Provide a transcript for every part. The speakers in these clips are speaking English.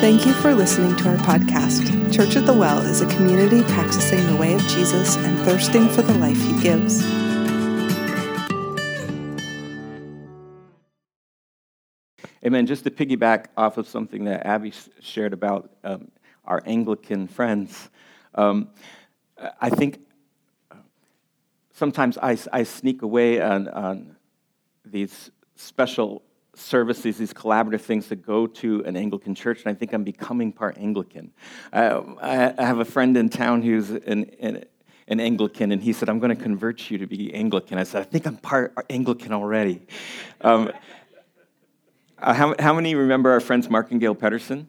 Thank you for listening to our podcast. Church at the Well is a community practicing the way of Jesus and thirsting for the life he gives. Amen. Just to piggyback off of something that Abby shared about um, our Anglican friends, um, I think sometimes I, I sneak away on, on these special services, these collaborative things that go to an Anglican church, and I think I'm becoming part Anglican. Uh, I, I, have a friend in town who's an, an, an Anglican, and he said, I'm going to convert you to be Anglican. I said, I think I'm part Anglican already. Um, uh, how, how many remember our friends Mark and Gail Pedersen?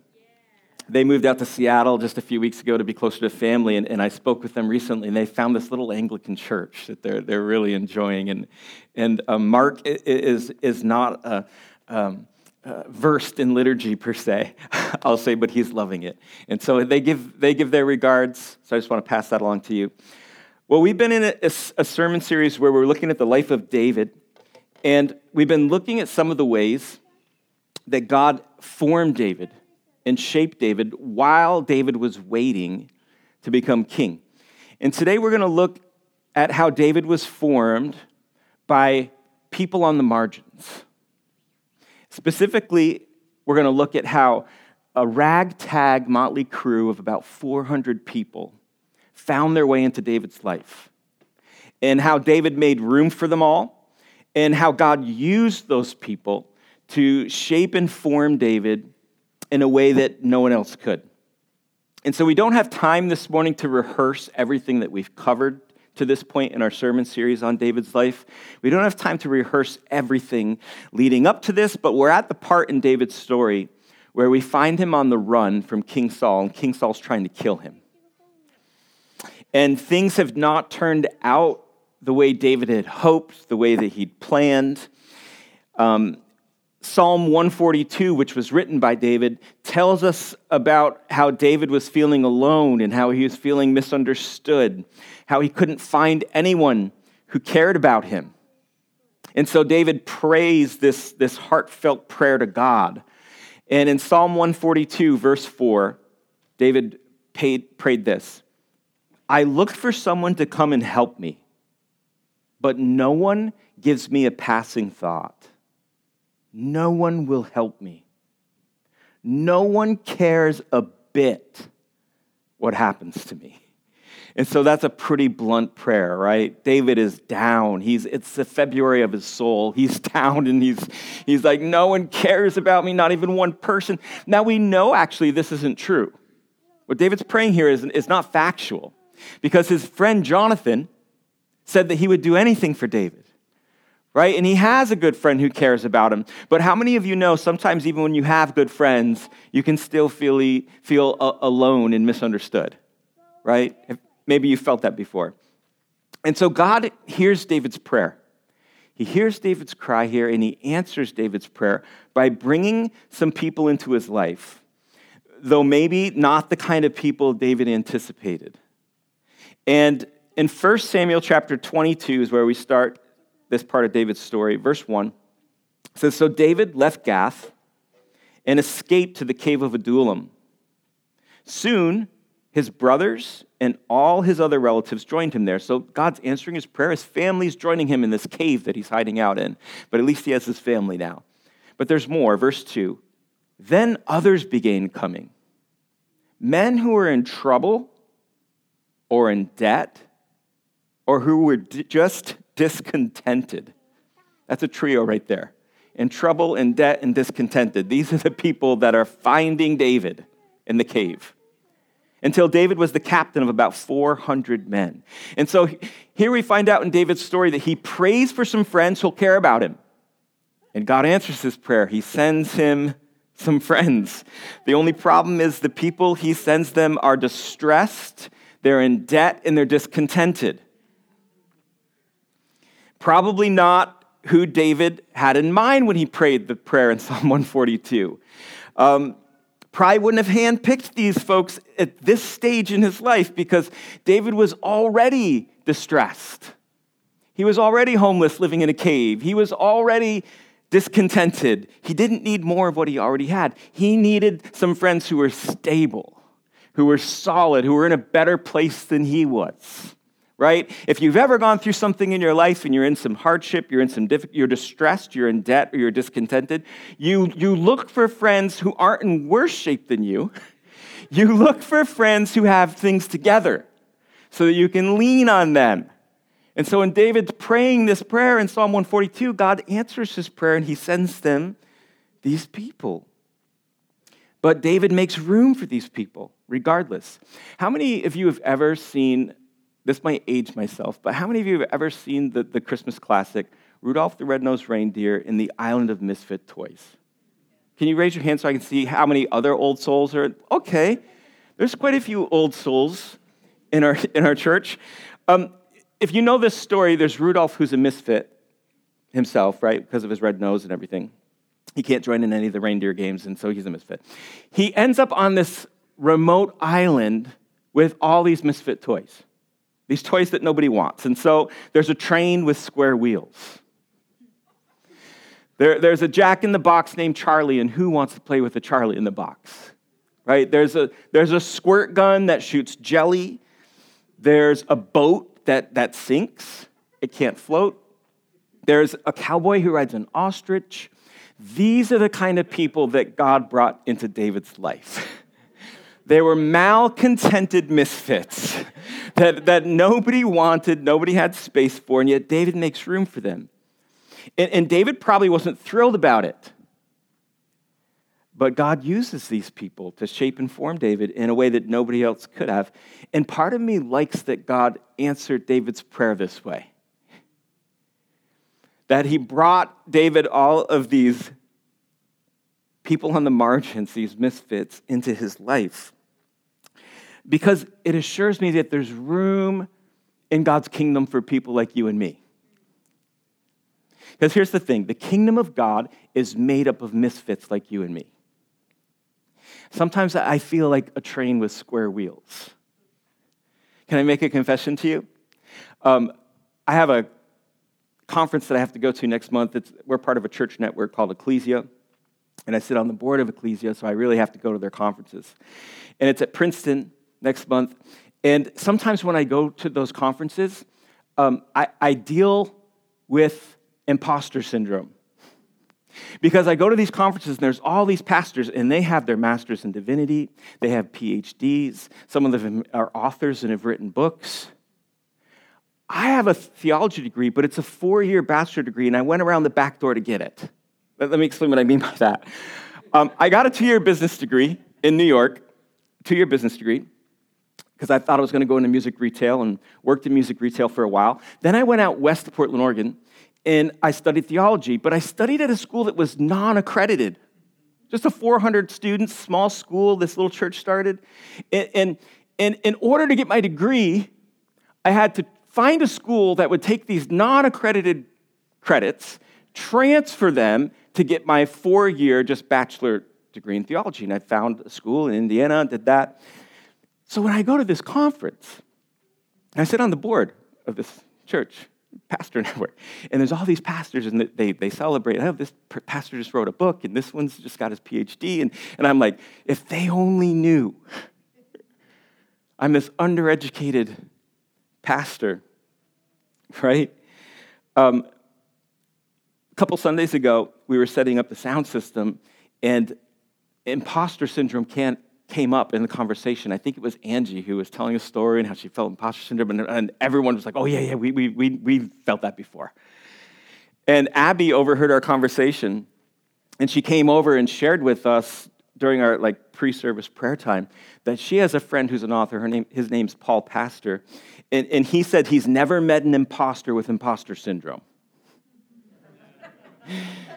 they moved out to Seattle just a few weeks ago to be closer to family, and, and I spoke with them recently, and they found this little Anglican church that they're, they're really enjoying. And, and uh, Mark is, is not a, um, uh, versed in liturgy per se, I'll say, but he's loving it. And so they give, they give their regards. So I just want to pass that along to you. Well, we've been in a, a sermon series where we're looking at the life of David, and we've been looking at some of the ways that God formed David and shaped David while David was waiting to become king. And today we're going to look at how David was formed by people on the margins. Specifically, we're going to look at how a ragtag motley crew of about 400 people found their way into David's life, and how David made room for them all, and how God used those people to shape and form David in a way that no one else could. And so we don't have time this morning to rehearse everything that we've covered to this point in our sermon series on David's life. We don't have time to rehearse everything leading up to this, but we're at the part in David's story where we find him on the run from King Saul, and King Saul's trying to kill him. And things have not turned out the way David had hoped, the way that he'd planned. Um, Psalm 142, which was written by David, tells us about how David was feeling alone and how he was feeling misunderstood, how he couldn't find anyone who cared about him. And so David prays this, this heartfelt prayer to God. And in Psalm 142, verse 4, David paid, prayed this I looked for someone to come and help me, but no one gives me a passing thought. No one will help me. No one cares a bit what happens to me. And so that's a pretty blunt prayer, right? David is down. He's it's the February of his soul. He's down and he's he's like no one cares about me, not even one person. Now we know actually this isn't true. What David's praying here is, is not factual because his friend Jonathan said that he would do anything for David right? And he has a good friend who cares about him. But how many of you know sometimes, even when you have good friends, you can still feel, feel alone and misunderstood, right? Maybe you felt that before. And so God hears David's prayer. He hears David's cry here and he answers David's prayer by bringing some people into his life, though maybe not the kind of people David anticipated. And in 1 Samuel chapter 22 is where we start this part of David's story. Verse 1 says So David left Gath and escaped to the cave of Adullam. Soon, his brothers and all his other relatives joined him there. So God's answering his prayer. His family's joining him in this cave that he's hiding out in. But at least he has his family now. But there's more. Verse 2 Then others began coming men who were in trouble or in debt or who were just discontented. That's a trio right there. In trouble, in debt, and discontented. These are the people that are finding David in the cave. Until David was the captain of about 400 men. And so here we find out in David's story that he prays for some friends who'll care about him. And God answers his prayer. He sends him some friends. The only problem is the people he sends them are distressed, they're in debt, and they're discontented. Probably not who David had in mind when he prayed the prayer in Psalm 142. Um, probably wouldn't have handpicked these folks at this stage in his life because David was already distressed. He was already homeless living in a cave. He was already discontented. He didn't need more of what he already had. He needed some friends who were stable, who were solid, who were in a better place than he was. Right? If you've ever gone through something in your life and you're in some hardship, you're in some diff- you're distressed, you're in debt, or you're discontented, you, you look for friends who aren't in worse shape than you. You look for friends who have things together so that you can lean on them and so when David's praying this prayer in Psalm 142, God answers his prayer and he sends them these people. But David makes room for these people, regardless. How many of you have ever seen, this might age myself, but how many of you have ever seen the, the Christmas classic, Rudolph the Red-Nosed Reindeer in the Island of Misfit Toys? Can you raise your hand so I can see how many other old souls are? Okay, there's quite a few old souls in our, in our church. Um, if you know this story, there's Rudolph who's a misfit himself, right, because of his red nose and everything. He can't join in any of the reindeer games, and so he's a misfit. He ends up on this remote island with all these misfit toys, these toys that nobody wants. And so there's a train with square wheels. There, there's a jack in the box named Charlie, and who wants to play with a Charlie in the box? Right? There's a, there's a squirt gun that shoots jelly. There's a boat that, that sinks, it can't float. There's a cowboy who rides an ostrich. These are the kind of people that God brought into David's life. they were malcontented misfits that, that nobody wanted, nobody had space for, and yet David makes room for them. And, and David probably wasn't thrilled about it. But God uses these people to shape and form David in a way that nobody else could have. And part of me likes that God answered David's prayer this way that he brought David all of these people on the margins, these misfits, into his life. Because it assures me that there's room in God's kingdom for people like you and me. Because here's the thing the kingdom of God is made up of misfits like you and me. Sometimes I feel like a train with square wheels. Can I make a confession to you? Um, I have a conference that I have to go to next month. It's, we're part of a church network called Ecclesia, and I sit on the board of Ecclesia, so I really have to go to their conferences. And it's at Princeton next month. And sometimes when I go to those conferences, um, I, I deal with imposter syndrome. Because I go to these conferences and there's all these pastors and they have their masters in divinity, they have PhDs, some of them are authors and have written books. I have a theology degree, but it's a four year bachelor degree, and I went around the back door to get it. Let, me explain what I mean by that. Um, I got a two year business degree in New York, two year business degree, because I thought I was going to go into music retail and worked in music retail for a while. Then I went out west to Portland, Oregon, and I studied theology, but I studied at a school that was non accredited. Just a 400 students, small school, this little church started. And, and, and in order to get my degree, I had to find a school that would take these non accredited credits, transfer them to get my four year, just bachelor degree in theology. And I found a school in Indiana, did that. So when I go to this conference, and I sit on the board of this church pastor network. And there's all these pastors, and they, they celebrate, oh, this pastor just wrote a book, and this one's just got his PhD. And, and I'm like, if they only knew I'm this undereducated pastor, right? Um, a couple Sundays ago, we were setting up the sound system, and imposter syndrome can't came up in the conversation. I think it was Angie who was telling a story and how she felt imposter syndrome, and, and everyone was like, oh, yeah, yeah, we, we, we, we felt that before. And Abby overheard our conversation, and she came over and shared with us during our like pre-service prayer time that she has a friend who's an author. Her name, his name's Paul Pastor, and, and he said he's never met an imposter with imposter syndrome.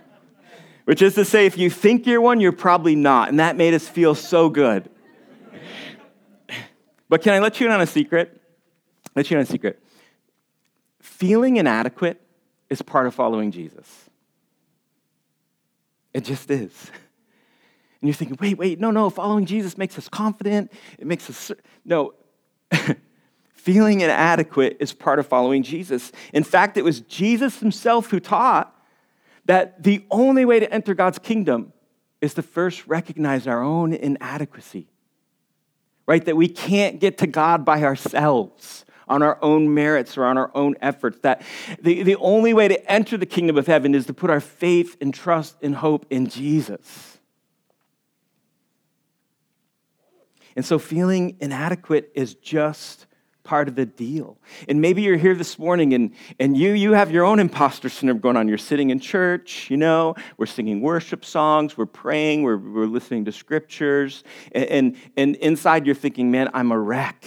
which is to say, if you think you're one, you're probably not. And that made us feel so good. but can I let you in on a secret? Let you in on a secret. Feeling inadequate is part of following Jesus. It just is. And you're thinking, wait, wait, no, no, following Jesus makes us confident. It makes us. No. Feeling inadequate is part of following Jesus. In fact, it was Jesus himself who taught that the only way to enter God's kingdom is to first recognize our own inadequacy, right? That we can't get to God by ourselves on our own merits or on our own efforts. That the, the only way to enter the kingdom of heaven is to put our faith and trust and hope in Jesus. And so feeling inadequate is just part of the deal. And maybe you're here this morning and, and you, you have your own imposter syndrome going on. You're sitting in church, you know, we're singing worship songs, we're praying, we're, we're listening to scriptures, and, and, and inside you're thinking, man, I'm a wreck.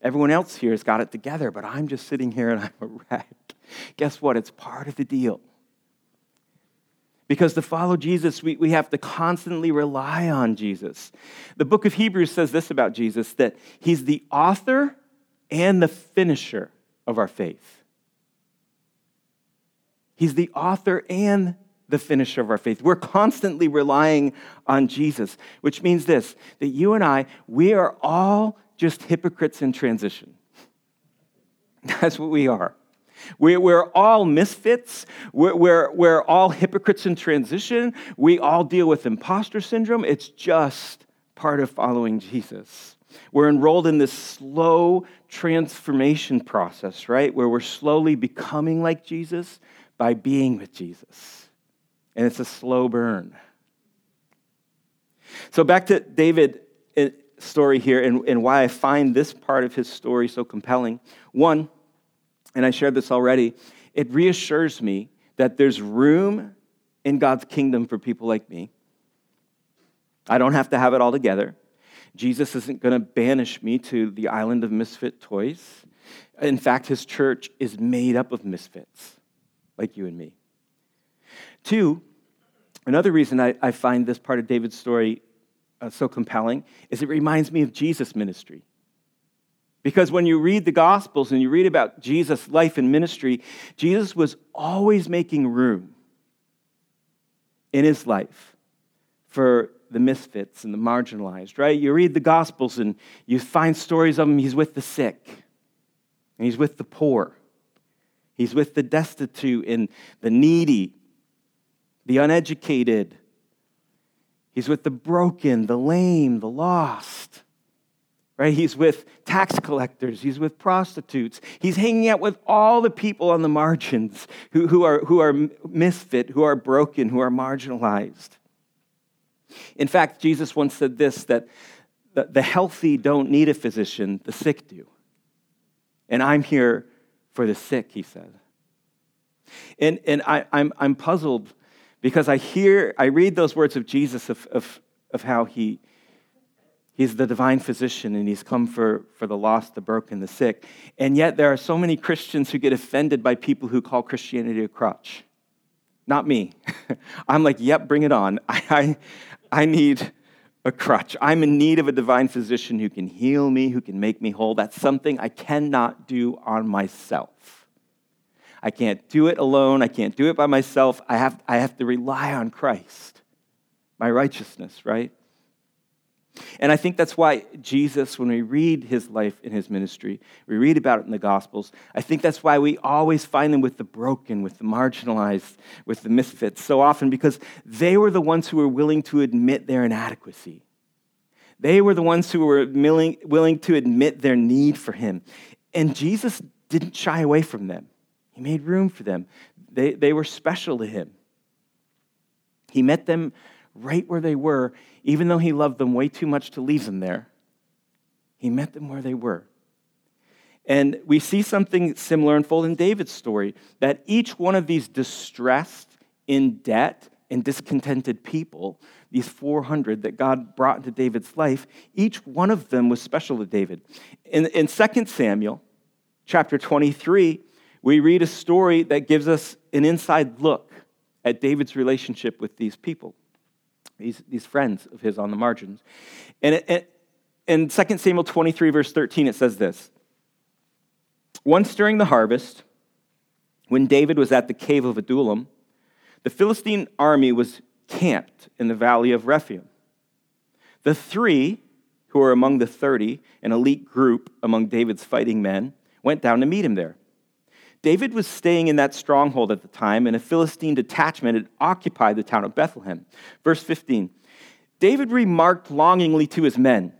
Everyone else here has got it together, but I'm just sitting here and I'm a wreck. Guess what? It's part of the deal. Because to follow Jesus, we, we have to constantly rely on Jesus. The book of Hebrews says this about Jesus that he's the author and the finisher of our faith. He's the author and the finisher of our faith. We're constantly relying on Jesus, which means this that you and I, we are all just hypocrites in transition. That's what we are. We're, we're all misfits. We're, we're, we're all hypocrites in transition. We all deal with imposter syndrome. It's just part of following Jesus. We're enrolled in this slow transformation process, right? Where we're slowly becoming like Jesus by being with Jesus. And it's a slow burn. So, back to David uh, story here and, and why I find this part of his story so compelling. One, and I shared this already, it reassures me that there's room in God's kingdom for people like me. I don't have to have it all together. Jesus isn't going to banish me to the island of misfit toys. In fact, his church is made up of misfits, like you and me. Two, another reason I, I find this part of David's story uh, so compelling is it reminds me of Jesus' ministry. Because when you read the Gospels and you read about Jesus' life and ministry, Jesus was always making room in his life for the misfits and the marginalized, right? You read the Gospels and you find stories of him. He's with the sick, and he's with the poor, he's with the destitute and the needy, the uneducated, he's with the broken, the lame, the lost right? He's with tax collectors, he's with prostitutes, he's hanging out with all the people on the margins who, who, are, who are misfit, who are broken, who are marginalized. In fact, Jesus once said this that the healthy don't need a physician, the sick do. And I'm here for the sick, he said. And, and I, I'm, I'm puzzled because I hear, I read those words of Jesus of, of, of how he, He's the divine physician and he's come for, for the lost, the broken, the sick. And yet there are so many Christians who get offended by people who call Christianity a crutch. Not me. I'm like, yep, bring it on. I, I, I need a crutch. I'm in need of a divine physician who can heal me, who can make me whole. That's something I cannot do on myself. I can't do it alone. I can't do it by myself. I have, I have to rely on Christ, my righteousness, right? And I think that's why Jesus, when we read his life and his ministry, we read about it in the Gospels, I think that's why we always find him with the broken, with the marginalized, with the misfits so often, because they were the ones who were willing to admit their inadequacy. They were the ones who were willing, willing to admit their need for him. And Jesus didn't shy away from them, he made room for them. They, they were special to him. He met them right where they were, even though he loved them way too much to leave them there. He met them where they were. And we see something similar unfold in David's story that each one of these distressed, in debt, and discontented people, these 400 that God brought into David's life, each one of them was special to David. In, in 2 Samuel chapter 23, we read a story that gives us an inside look at David's relationship with these people these, these friends of his on the margins. And it, in 2 Samuel 23, verse 13, it says this Once during the harvest, when David was at the cave of Adullam, the Philistine army was camped in the valley of Rephaim. The three, who were among the 30, an elite group among David's fighting men, went down to meet him there. David was staying in that stronghold at the time, and a Philistine detachment had occupied the town of Bethlehem. Verse 15 David remarked longingly to his men,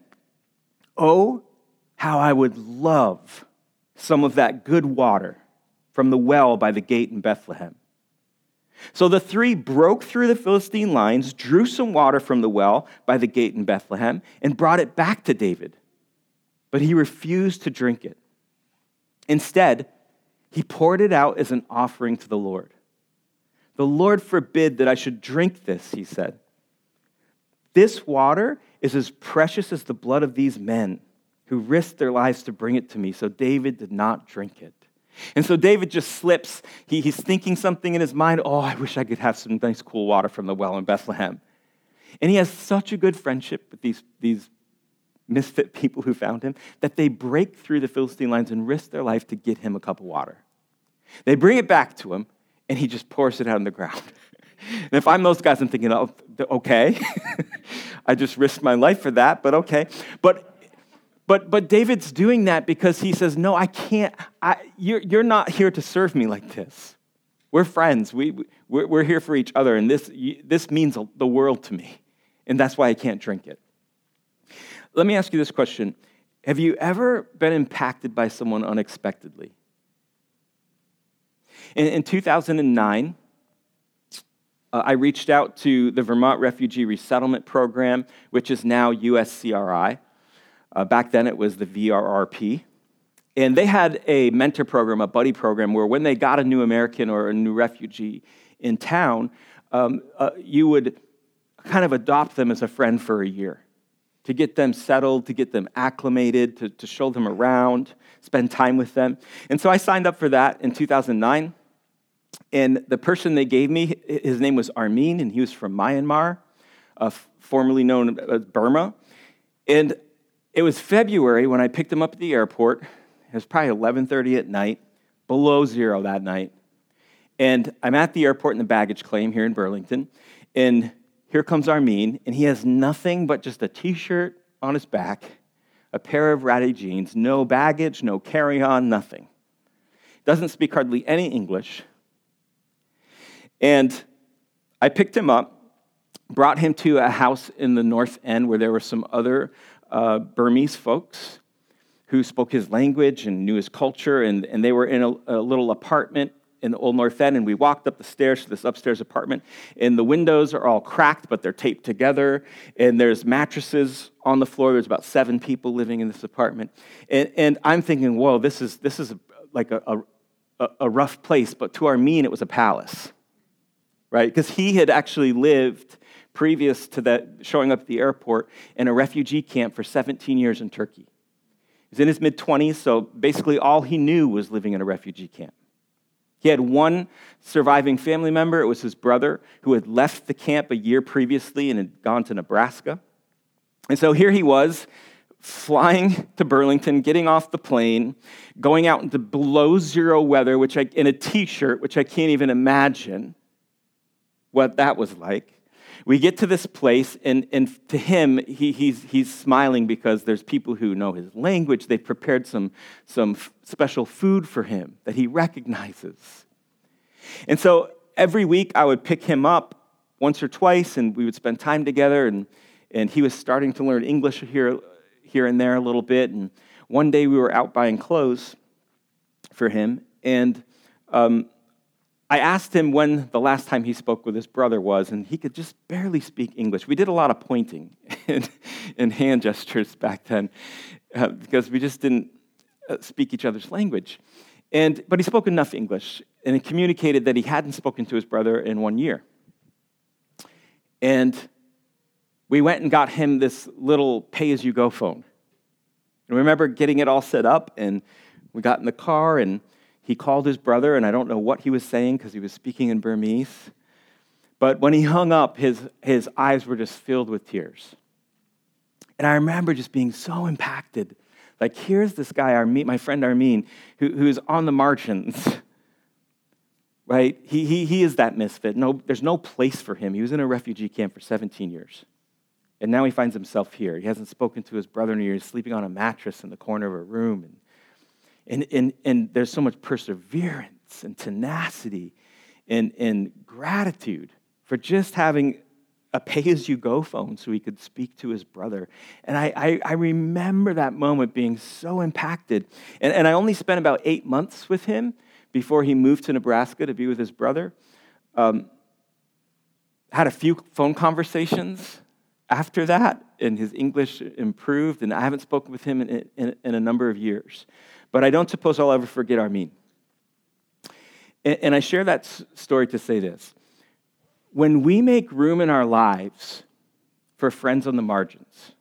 Oh, how I would love some of that good water from the well by the gate in Bethlehem. So the three broke through the Philistine lines, drew some water from the well by the gate in Bethlehem, and brought it back to David. But he refused to drink it. Instead, he poured it out as an offering to the Lord. The Lord forbid that I should drink this, he said. This water is as precious as the blood of these men who risked their lives to bring it to me. So David did not drink it. And so David just slips. He, he's thinking something in his mind. Oh, I wish I could have some nice, cool water from the well in Bethlehem. And he has such a good friendship with these, these misfit people who found him that they break through the Philistine lines and risk their life to get him a cup of water. They bring it back to him, and he just pours it out on the ground. and if I'm those guys, I'm thinking, oh, okay. I just risked my life for that, but okay. But but, but David's doing that because he says, No, I can't. I, you're, you're not here to serve me like this. We're friends. We, we're, we're here for each other, and this, this means the world to me. And that's why I can't drink it. Let me ask you this question Have you ever been impacted by someone unexpectedly? In, in 2009, uh, I reached out to the Vermont Refugee Resettlement Program, which is now USCRI. Uh, back then, it was the VRRP. And they had a mentor program, a buddy program, where when they got a new American or a new refugee in town, um, uh, you would kind of adopt them as a friend for a year to get them settled, to get them acclimated, to, to show them around, spend time with them. And so I signed up for that in 2009. And the person they gave me, his name was Armin, and he was from Myanmar, uh, formerly known as Burma. And it was February when I picked him up at the airport. It was probably 11:30 at night, below zero that night. And I'm at the airport in the baggage claim here in Burlington, and here comes Armin, and he has nothing but just a t-shirt on his back, a pair of ratty jeans, no baggage, no carry-on, nothing. Doesn't speak hardly any English. And I picked him up, brought him to a house in the north end where there were some other uh, Burmese folks who spoke his language and knew his culture, and, and they were in a, a little apartment in the Old North End, and we walked up the stairs to this upstairs apartment, and the windows are all cracked, but they're taped together, and there's mattresses on the floor. There's about seven people living in this apartment, and, and I'm thinking, whoa, this is this is like a, a, a rough place, but to Armin, it was a palace, right? Because he had actually lived previous to that showing up at the airport in a refugee camp for 17 years in Turkey. He's in his mid 20s, so basically all he knew was living in a refugee camp. He had one surviving family member. It was his brother who had left the camp a year previously and had gone to Nebraska. And so here he was, flying to Burlington, getting off the plane, going out into below zero weather, which I, in a t shirt, which I can't even imagine what that was like we get to this place, and, and to him, he, he's, he's smiling because there's people who know his language. They've prepared some, some special food for him that he recognizes. And so every week, I would pick him up once or twice, and we would spend time together. And, and he was starting to learn English here, here and there a little bit. And one day, we were out buying clothes for him, and um, I asked him when the last time he spoke with his brother was, and he could just barely speak English. We did a lot of pointing and, and hand gestures back then uh, because we just didn't uh, speak each other's language. And, but he spoke enough English, and he communicated that he hadn't spoken to his brother in one year. And we went and got him this little pay as you go phone. And I remember getting it all set up, and we got in the car, and he called his brother, and I don't know what he was saying because he was speaking in Burmese. But when he hung up, his, his eyes were just filled with tears. And I remember just being so impacted. Like, here's this guy, Armin, my friend Armin, who, who's on the margins, right? He, he, he is that misfit. No, there's no place for him. He was in a refugee camp for 17 years. And now he finds himself here. He hasn't spoken to his brother in years, sleeping on a mattress in the corner of a room. And and, and, and there's so much perseverance and tenacity and, and gratitude for just having a pay as you go phone so he could speak to his brother. And I, I, I remember that moment being so impacted. And, and I only spent about eight months with him before he moved to Nebraska to be with his brother. Um, had a few phone conversations after that, and his English improved, and I haven't spoken with him in, in, in a number of years. But I don't suppose I'll ever forget Armin. And, and I share that story to say this when we make room in our lives for friends on the margins,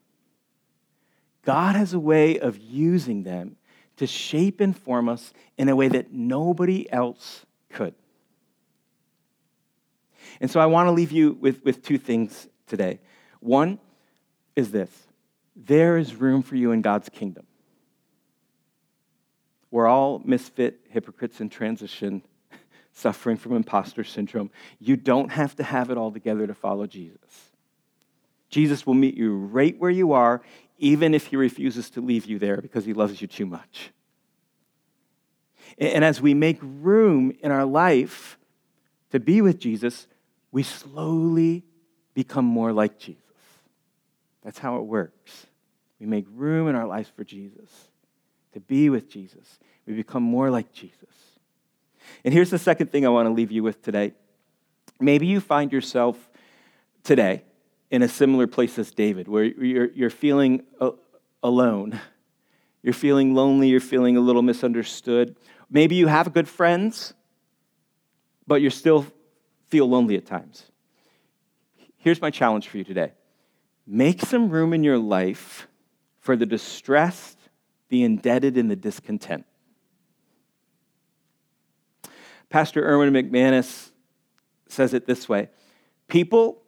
God has a way of using them to shape and form us in a way that nobody else could. And so I want to leave you with, with two things today. One is this there is room for you in God's kingdom. We're all misfit hypocrites in transition suffering from imposter syndrome. You don't have to have it all together to follow Jesus. Jesus will meet you right where you are, even if he refuses to leave you there because he loves you too much. And as we make room in our life to be with Jesus, we slowly become more like Jesus. That's how it works. We make room in our lives for Jesus, to be with Jesus. We become more like Jesus. And here's the second thing I want to leave you with today. Maybe you find yourself today in a similar place as David, where you're, you're feeling alone. You're feeling lonely. You're feeling a little misunderstood. Maybe you have good friends, but you still feel lonely at times. Here's my challenge for you today make some room in your life for the distressed, the indebted, and the discontent. Pastor Erwin McManus says it this way People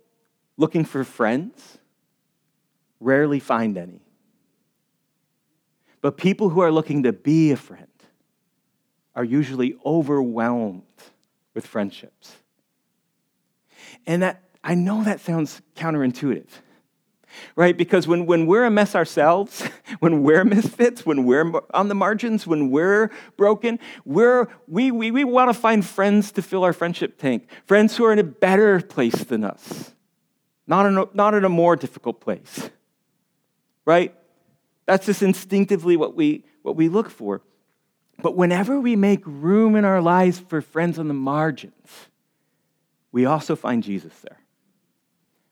looking for friends rarely find any. But people who are looking to be a friend are usually overwhelmed with friendships. And that I know that sounds counterintuitive right? Because when, when we're a mess ourselves, when we're misfits, when we're on the margins, when we're broken, we're, we, we, we want to find friends to fill our friendship tank, friends who are in a better place than us, not in a, not in a more difficult place, right? That's just instinctively what we, what we look for. But whenever we make room in our lives for friends on the margins, we also find Jesus there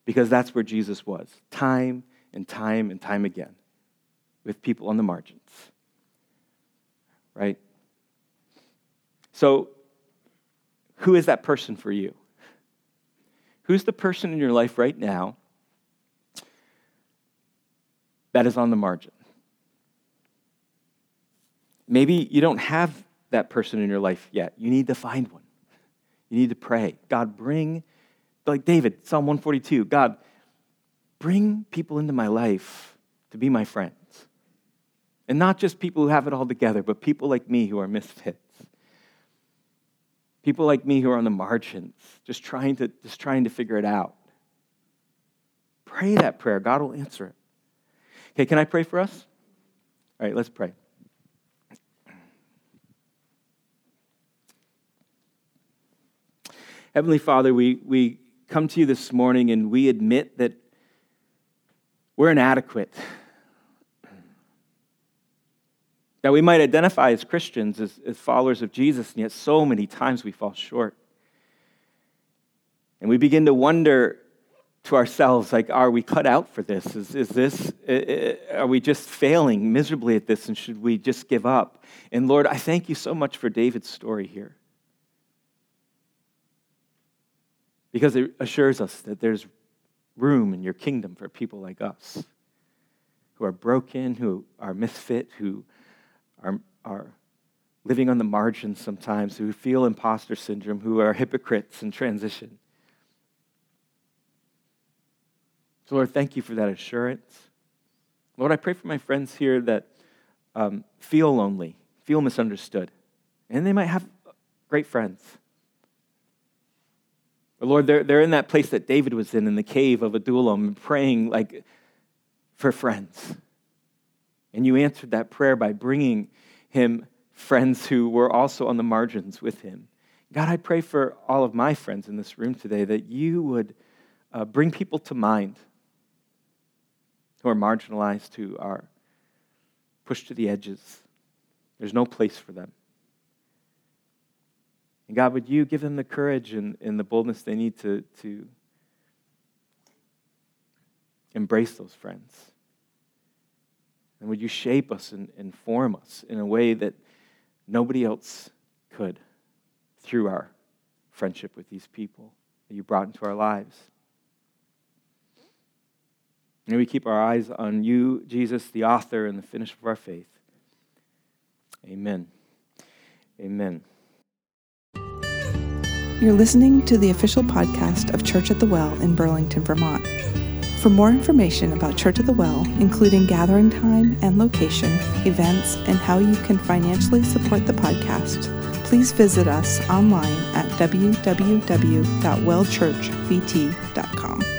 because that's where Jesus was, time and time and time again, with people on the margins. Right? So, who is that person for you? Who's the person in your life right now that is on the margin? Maybe you don't have that person in your life yet. You need to find one. You need to pray. God, bring like David, Psalm 142 God, bring people into my life to be my friends. And not just people who have it all together, but people like me who are misfits. People like me who are on the margins, just trying to, just trying to figure it out. Pray that prayer. God will answer it. Okay, can I pray for us? All right, let's pray. Heavenly Father, we, we come to you this morning and we admit that we're inadequate. That we might identify as Christians, as, as followers of Jesus, and yet so many times we fall short. And we begin to wonder to ourselves, like, are we cut out for this? Is, is this, are we just failing miserably at this and should we just give up? And Lord, I thank you so much for David's story here. Because it assures us that there's room in your kingdom for people like us who are broken, who are misfit, who are, are living on the margins sometimes, who feel imposter syndrome, who are hypocrites in transition. So, Lord, thank you for that assurance. Lord, I pray for my friends here that um, feel lonely, feel misunderstood, and they might have great friends. Lord, they're, they're in that place that David was in, in the cave of Adullam, praying like for friends. And you answered that prayer by bringing him friends who were also on the margins with him. God, I pray for all of my friends in this room today that you would uh, bring people to mind who are marginalized, who are pushed to the edges. There's no place for them. And God, would you give them the courage and, and the boldness they need to, to embrace those friends? And would you shape us and, and form us in a way that nobody else could through our friendship with these people that you brought into our lives? May we keep our eyes on you, Jesus, the author and the finisher of our faith. Amen. Amen. You're listening to the official podcast of Church at the Well in Burlington, Vermont. For more information about Church at the Well, including gathering time and location, events, and how you can financially support the podcast, please visit us online at www.wellchurchvt.com.